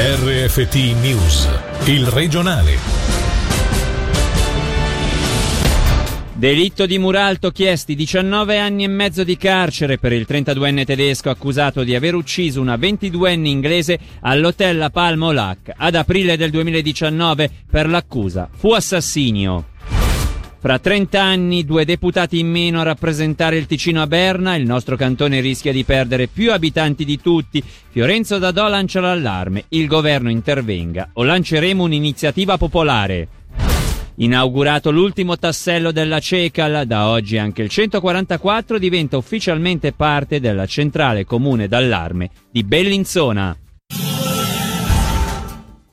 RFT News, il regionale. Delitto di Muralto chiesti 19 anni e mezzo di carcere per il 32enne tedesco accusato di aver ucciso una 22enne inglese all'hotel La Palma Olac ad aprile del 2019 per l'accusa. Fu assassinio. Fra 30 anni, due deputati in meno a rappresentare il Ticino a Berna, il nostro cantone rischia di perdere più abitanti di tutti. Fiorenzo Dadò lancia l'allarme, il governo intervenga o lanceremo un'iniziativa popolare. Inaugurato l'ultimo tassello della CECAL, da oggi anche il 144 diventa ufficialmente parte della centrale comune d'allarme di Bellinzona.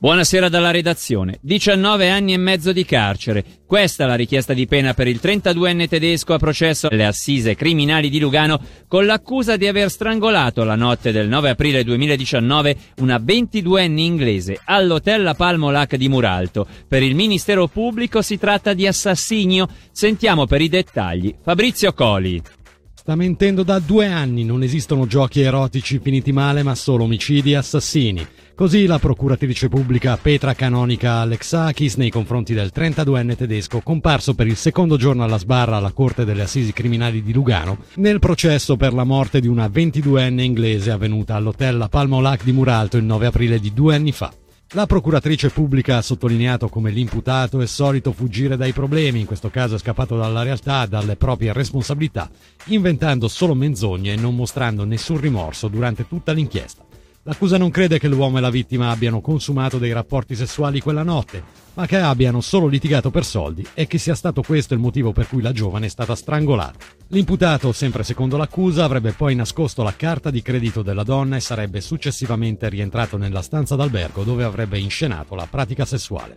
Buonasera dalla redazione. 19 anni e mezzo di carcere. Questa è la richiesta di pena per il 32enne tedesco a processo alle assise criminali di Lugano con l'accusa di aver strangolato la notte del 9 aprile 2019 una 22enne inglese all'hotel La Palmo Lac di Muralto. Per il Ministero Pubblico si tratta di assassinio. Sentiamo per i dettagli Fabrizio Coli. Sta mentendo da due anni, non esistono giochi erotici finiti male, ma solo omicidi e assassini. Così la procuratrice pubblica Petra Canonica Alexakis nei confronti del 32enne tedesco comparso per il secondo giorno alla sbarra alla Corte delle Assisi Criminali di Lugano nel processo per la morte di una 22enne inglese avvenuta all'hotel La Palma Olac di Muralto il 9 aprile di due anni fa. La procuratrice pubblica ha sottolineato come l'imputato è solito fuggire dai problemi, in questo caso è scappato dalla realtà, dalle proprie responsabilità, inventando solo menzogne e non mostrando nessun rimorso durante tutta l'inchiesta. L'accusa non crede che l'uomo e la vittima abbiano consumato dei rapporti sessuali quella notte, ma che abbiano solo litigato per soldi e che sia stato questo il motivo per cui la giovane è stata strangolata. L'imputato, sempre secondo l'accusa, avrebbe poi nascosto la carta di credito della donna e sarebbe successivamente rientrato nella stanza d'albergo dove avrebbe inscenato la pratica sessuale.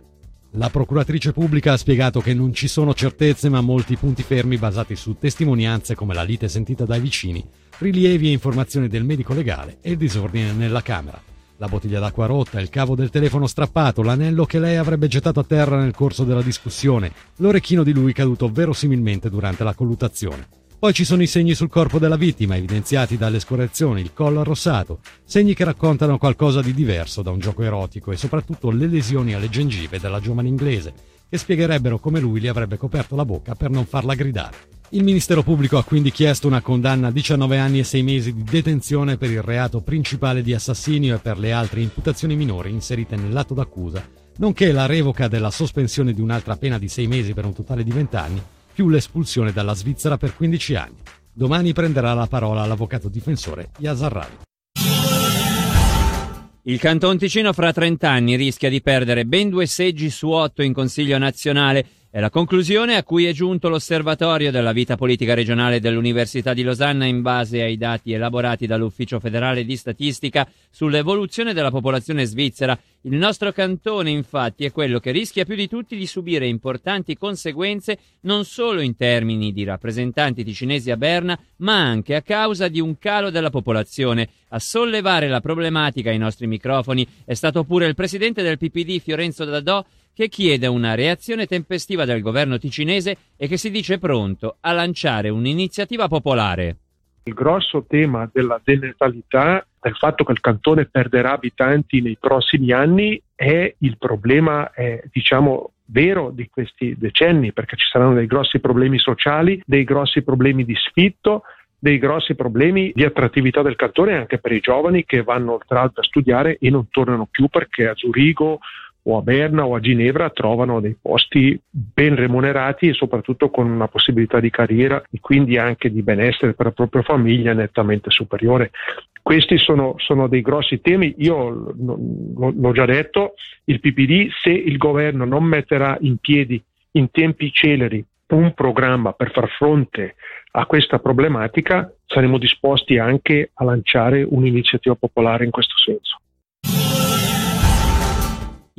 La procuratrice pubblica ha spiegato che non ci sono certezze ma molti punti fermi basati su testimonianze come la lite sentita dai vicini, rilievi e informazioni del medico legale e il disordine nella camera. La bottiglia d'acqua rotta, il cavo del telefono strappato, l'anello che lei avrebbe gettato a terra nel corso della discussione, l'orecchino di lui caduto verosimilmente durante la colluttazione. Poi ci sono i segni sul corpo della vittima, evidenziati dalle scorrezioni, il collo arrossato, segni che raccontano qualcosa di diverso da un gioco erotico e soprattutto le lesioni alle gengive della giovane inglese, che spiegherebbero come lui gli avrebbe coperto la bocca per non farla gridare. Il Ministero Pubblico ha quindi chiesto una condanna a 19 anni e 6 mesi di detenzione per il reato principale di assassinio e per le altre imputazioni minori inserite nell'atto d'accusa, nonché la revoca della sospensione di un'altra pena di 6 mesi per un totale di 20 anni più l'espulsione dalla Svizzera per 15 anni. Domani prenderà la parola l'avvocato difensore Yasarrali. Il Canton Ticino fra 30 anni rischia di perdere ben due seggi su otto in Consiglio nazionale è la conclusione a cui è giunto l'osservatorio della vita politica regionale dell'Università di Losanna in base ai dati elaborati dall'Ufficio federale di statistica sull'evoluzione della popolazione svizzera. Il nostro cantone, infatti, è quello che rischia più di tutti di subire importanti conseguenze non solo in termini di rappresentanti ticinesi a Berna, ma anche a causa di un calo della popolazione. A sollevare la problematica ai nostri microfoni è stato pure il presidente del PPD Fiorenzo Dadò che chiede una reazione tempestiva del governo ticinese e che si dice pronto a lanciare un'iniziativa popolare. Il grosso tema della denatalità, del fatto che il cantone perderà abitanti nei prossimi anni, è il problema, è, diciamo, vero di questi decenni, perché ci saranno dei grossi problemi sociali, dei grossi problemi di sfitto, dei grossi problemi di attrattività del cantone anche per i giovani che vanno l'altro a studiare e non tornano più perché a Zurigo o a Berna o a Ginevra trovano dei posti ben remunerati e soprattutto con una possibilità di carriera e quindi anche di benessere per la propria famiglia nettamente superiore. Questi sono, sono dei grossi temi, io l'ho già detto, il PPD se il governo non metterà in piedi in tempi celeri un programma per far fronte a questa problematica saremo disposti anche a lanciare un'iniziativa popolare in questo senso.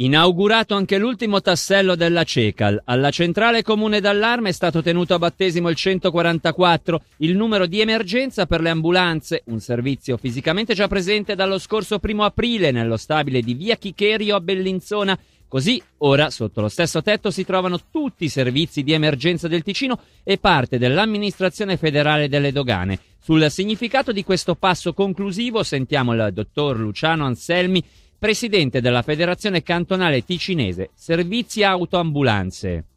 Inaugurato anche l'ultimo tassello della CECAL. Alla centrale comune d'allarme è stato tenuto a battesimo il 144, il numero di emergenza per le ambulanze, un servizio fisicamente già presente dallo scorso primo aprile nello stabile di via Chicherio a Bellinzona. Così ora sotto lo stesso tetto si trovano tutti i servizi di emergenza del Ticino e parte dell'amministrazione federale delle dogane. Sul significato di questo passo conclusivo sentiamo il dottor Luciano Anselmi, presidente della Federazione Cantonale Ticinese Servizi Autoambulanze.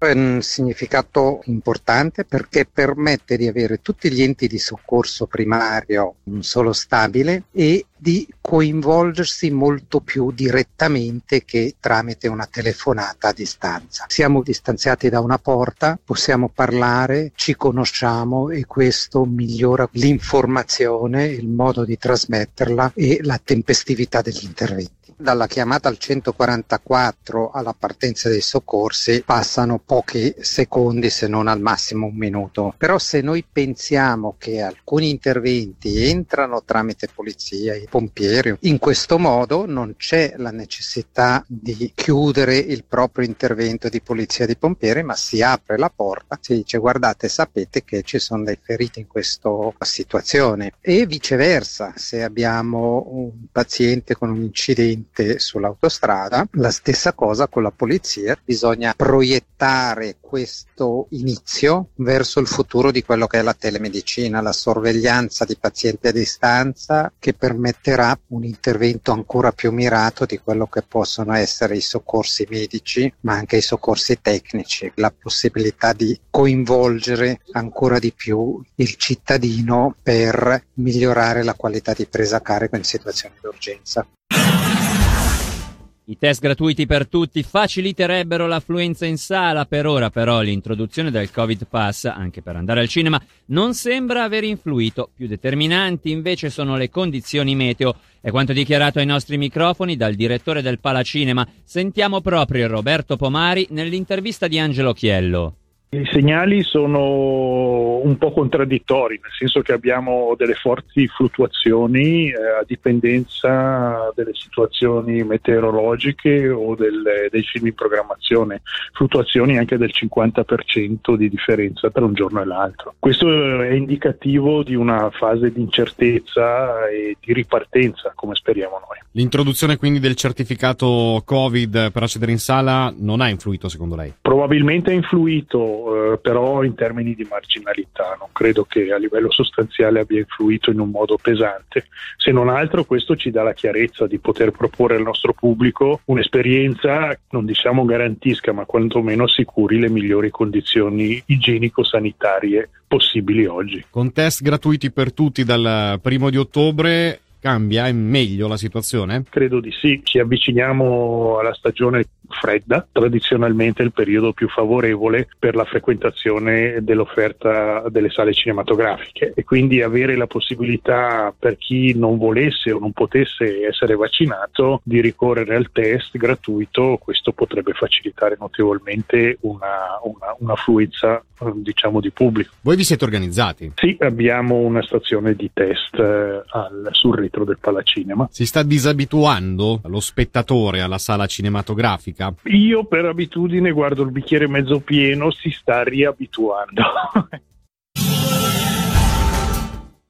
È un significato importante perché permette di avere tutti gli enti di soccorso primario un solo stabile e di coinvolgersi molto più direttamente che tramite una telefonata a distanza. Siamo distanziati da una porta, possiamo parlare, ci conosciamo e questo migliora l'informazione, il modo di trasmetterla e la tempestività degli interventi. Dalla chiamata al 144 alla partenza dei soccorsi passano pochi secondi se non al massimo un minuto. Però se noi pensiamo che alcuni interventi entrano tramite polizia e pompieri, in questo modo non c'è la necessità di chiudere il proprio intervento di polizia e di pompieri, ma si apre la porta, si dice guardate sapete che ci sono dei feriti in questa situazione e viceversa se abbiamo un paziente con un incidente presente sull'autostrada. La stessa cosa con la polizia, bisogna proiettare questo inizio verso il futuro di quello che è la telemedicina, la sorveglianza di pazienti a distanza che permetterà un intervento ancora più mirato di quello che possono essere i soccorsi medici, ma anche i soccorsi tecnici, la possibilità di coinvolgere ancora di più il cittadino per migliorare la qualità di presa a carico in situazioni d'urgenza. I test gratuiti per tutti faciliterebbero l'affluenza in sala, per ora però l'introduzione del Covid Pass, anche per andare al cinema, non sembra aver influito. Più determinanti invece sono le condizioni meteo. È quanto dichiarato ai nostri microfoni dal direttore del Palacinema. Sentiamo proprio Roberto Pomari nell'intervista di Angelo Chiello. I segnali sono un po' contraddittori, nel senso che abbiamo delle forti fluttuazioni eh, a dipendenza delle situazioni meteorologiche o del, dei film in programmazione, fluttuazioni anche del 50% di differenza tra un giorno e l'altro. Questo è indicativo di una fase di incertezza e di ripartenza, come speriamo noi. L'introduzione quindi del certificato Covid per accedere in sala non ha influito secondo lei? Probabilmente ha influito eh, però in termini di marginalità, non credo che a livello sostanziale abbia influito in un modo pesante. Se non altro questo ci dà la chiarezza di poter proporre al nostro pubblico un'esperienza, non diciamo garantisca, ma quantomeno assicuri le migliori condizioni igienico-sanitarie possibili oggi. Con test gratuiti per tutti dal primo di ottobre cambia, è meglio la situazione? Credo di sì, ci avviciniamo alla stagione fredda, tradizionalmente il periodo più favorevole per la frequentazione dell'offerta delle sale cinematografiche e quindi avere la possibilità per chi non volesse o non potesse essere vaccinato di ricorrere al test gratuito, questo potrebbe facilitare notevolmente una, una, un'affluenza diciamo di pubblico. Voi vi siete organizzati? Sì, abbiamo una stazione di test eh, al, sul retro del Palacinema. Si sta disabituando lo spettatore alla sala cinematografica? Politica? Io per abitudine guardo il bicchiere mezzo pieno, si sta riabituando.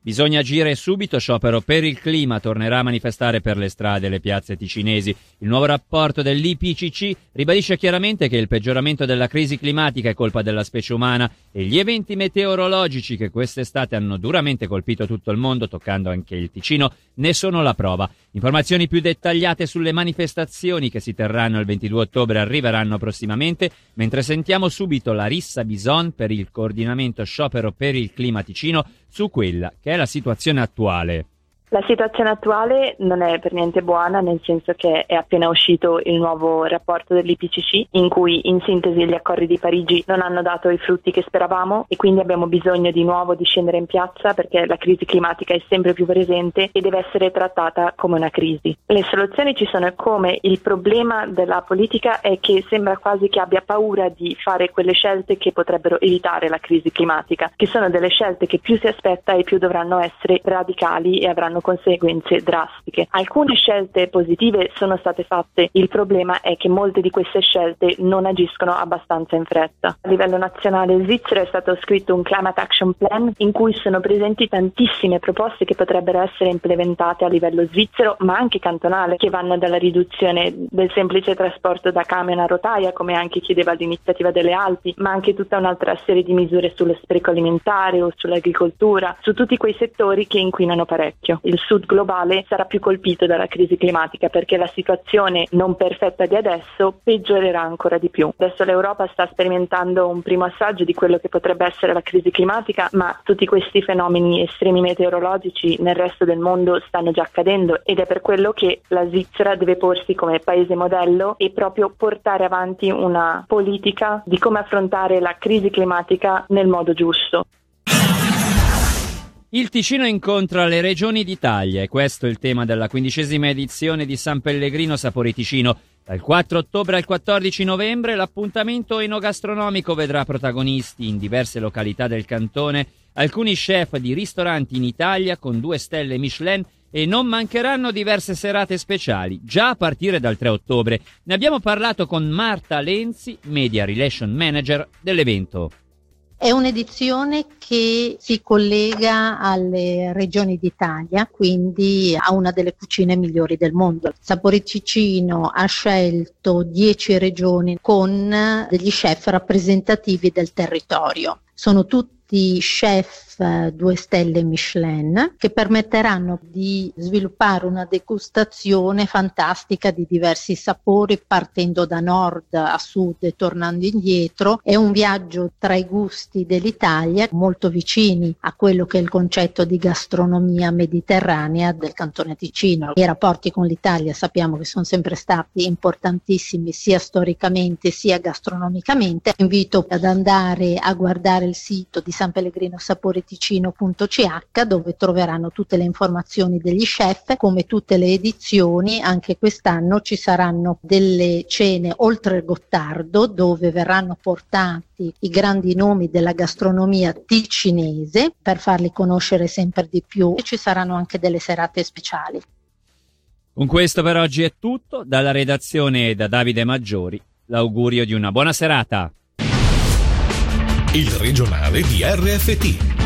Bisogna agire subito, sciopero per il clima tornerà a manifestare per le strade e le piazze ticinesi. Il nuovo rapporto dell'IPCC ribadisce chiaramente che il peggioramento della crisi climatica è colpa della specie umana e gli eventi meteorologici che quest'estate hanno duramente colpito tutto il mondo, toccando anche il Ticino, ne sono la prova. Informazioni più dettagliate sulle manifestazioni che si terranno il 22 ottobre arriveranno prossimamente, mentre sentiamo subito Larissa Bison per il coordinamento sciopero per il clima ticino su quella che è la situazione attuale. La situazione attuale non è per niente buona, nel senso che è appena uscito il nuovo rapporto dell'IPCC, in cui in sintesi gli accordi di Parigi non hanno dato i frutti che speravamo e quindi abbiamo bisogno di nuovo di scendere in piazza perché la crisi climatica è sempre più presente e deve essere trattata come una crisi. Le soluzioni ci sono come il problema della politica è che sembra quasi che abbia paura di fare quelle scelte che potrebbero evitare la crisi climatica, che sono delle scelte che più si aspetta e più dovranno essere radicali e avranno avranno conseguenze drastiche. Alcune scelte positive sono state fatte, il problema è che molte di queste scelte non agiscono abbastanza in fretta. A livello nazionale svizzero è stato scritto un Climate Action Plan in cui sono presenti tantissime proposte che potrebbero essere implementate a livello svizzero ma anche cantonale che vanno dalla riduzione del semplice trasporto da camion a rotaia come anche chiedeva l'iniziativa delle Alpi ma anche tutta un'altra serie di misure sullo spreco alimentare o sull'agricoltura, su tutti quei settori che inquinano parecchio. Il sud globale sarà più colpito dalla crisi climatica perché la situazione non perfetta di adesso peggiorerà ancora di più. Adesso l'Europa sta sperimentando un primo assaggio di quello che potrebbe essere la crisi climatica, ma tutti questi fenomeni estremi meteorologici nel resto del mondo stanno già accadendo ed è per quello che la Svizzera deve porsi come paese modello e proprio portare avanti una politica di come affrontare la crisi climatica nel modo giusto. Il Ticino incontra le regioni d'Italia e questo è il tema della quindicesima edizione di San Pellegrino Sapori Ticino. Dal 4 ottobre al 14 novembre l'appuntamento enogastronomico vedrà protagonisti in diverse località del cantone alcuni chef di ristoranti in Italia con due stelle Michelin e non mancheranno diverse serate speciali già a partire dal 3 ottobre. Ne abbiamo parlato con Marta Lenzi, Media Relation Manager dell'evento. È un'edizione che si collega alle regioni d'Italia, quindi a una delle cucine migliori del mondo. Sapori Ticino ha scelto 10 regioni con degli chef rappresentativi del territorio. Sono tutti chef due stelle Michelin che permetteranno di sviluppare una degustazione fantastica di diversi sapori partendo da nord a sud e tornando indietro. È un viaggio tra i gusti dell'Italia molto vicini a quello che è il concetto di gastronomia mediterranea del Cantone Ticino. I rapporti con l'Italia sappiamo che sono sempre stati importantissimi sia storicamente sia gastronomicamente. Invito ad andare a guardare il sito di San Pellegrino Sapori ticino.ch dove troveranno tutte le informazioni degli chef, come tutte le edizioni, anche quest'anno ci saranno delle cene oltre Gottardo dove verranno portati i grandi nomi della gastronomia ticinese per farli conoscere sempre di più e ci saranno anche delle serate speciali. Con questo per oggi è tutto, dalla redazione da Davide Maggiori, l'augurio di una buona serata. Il regionale di RFT,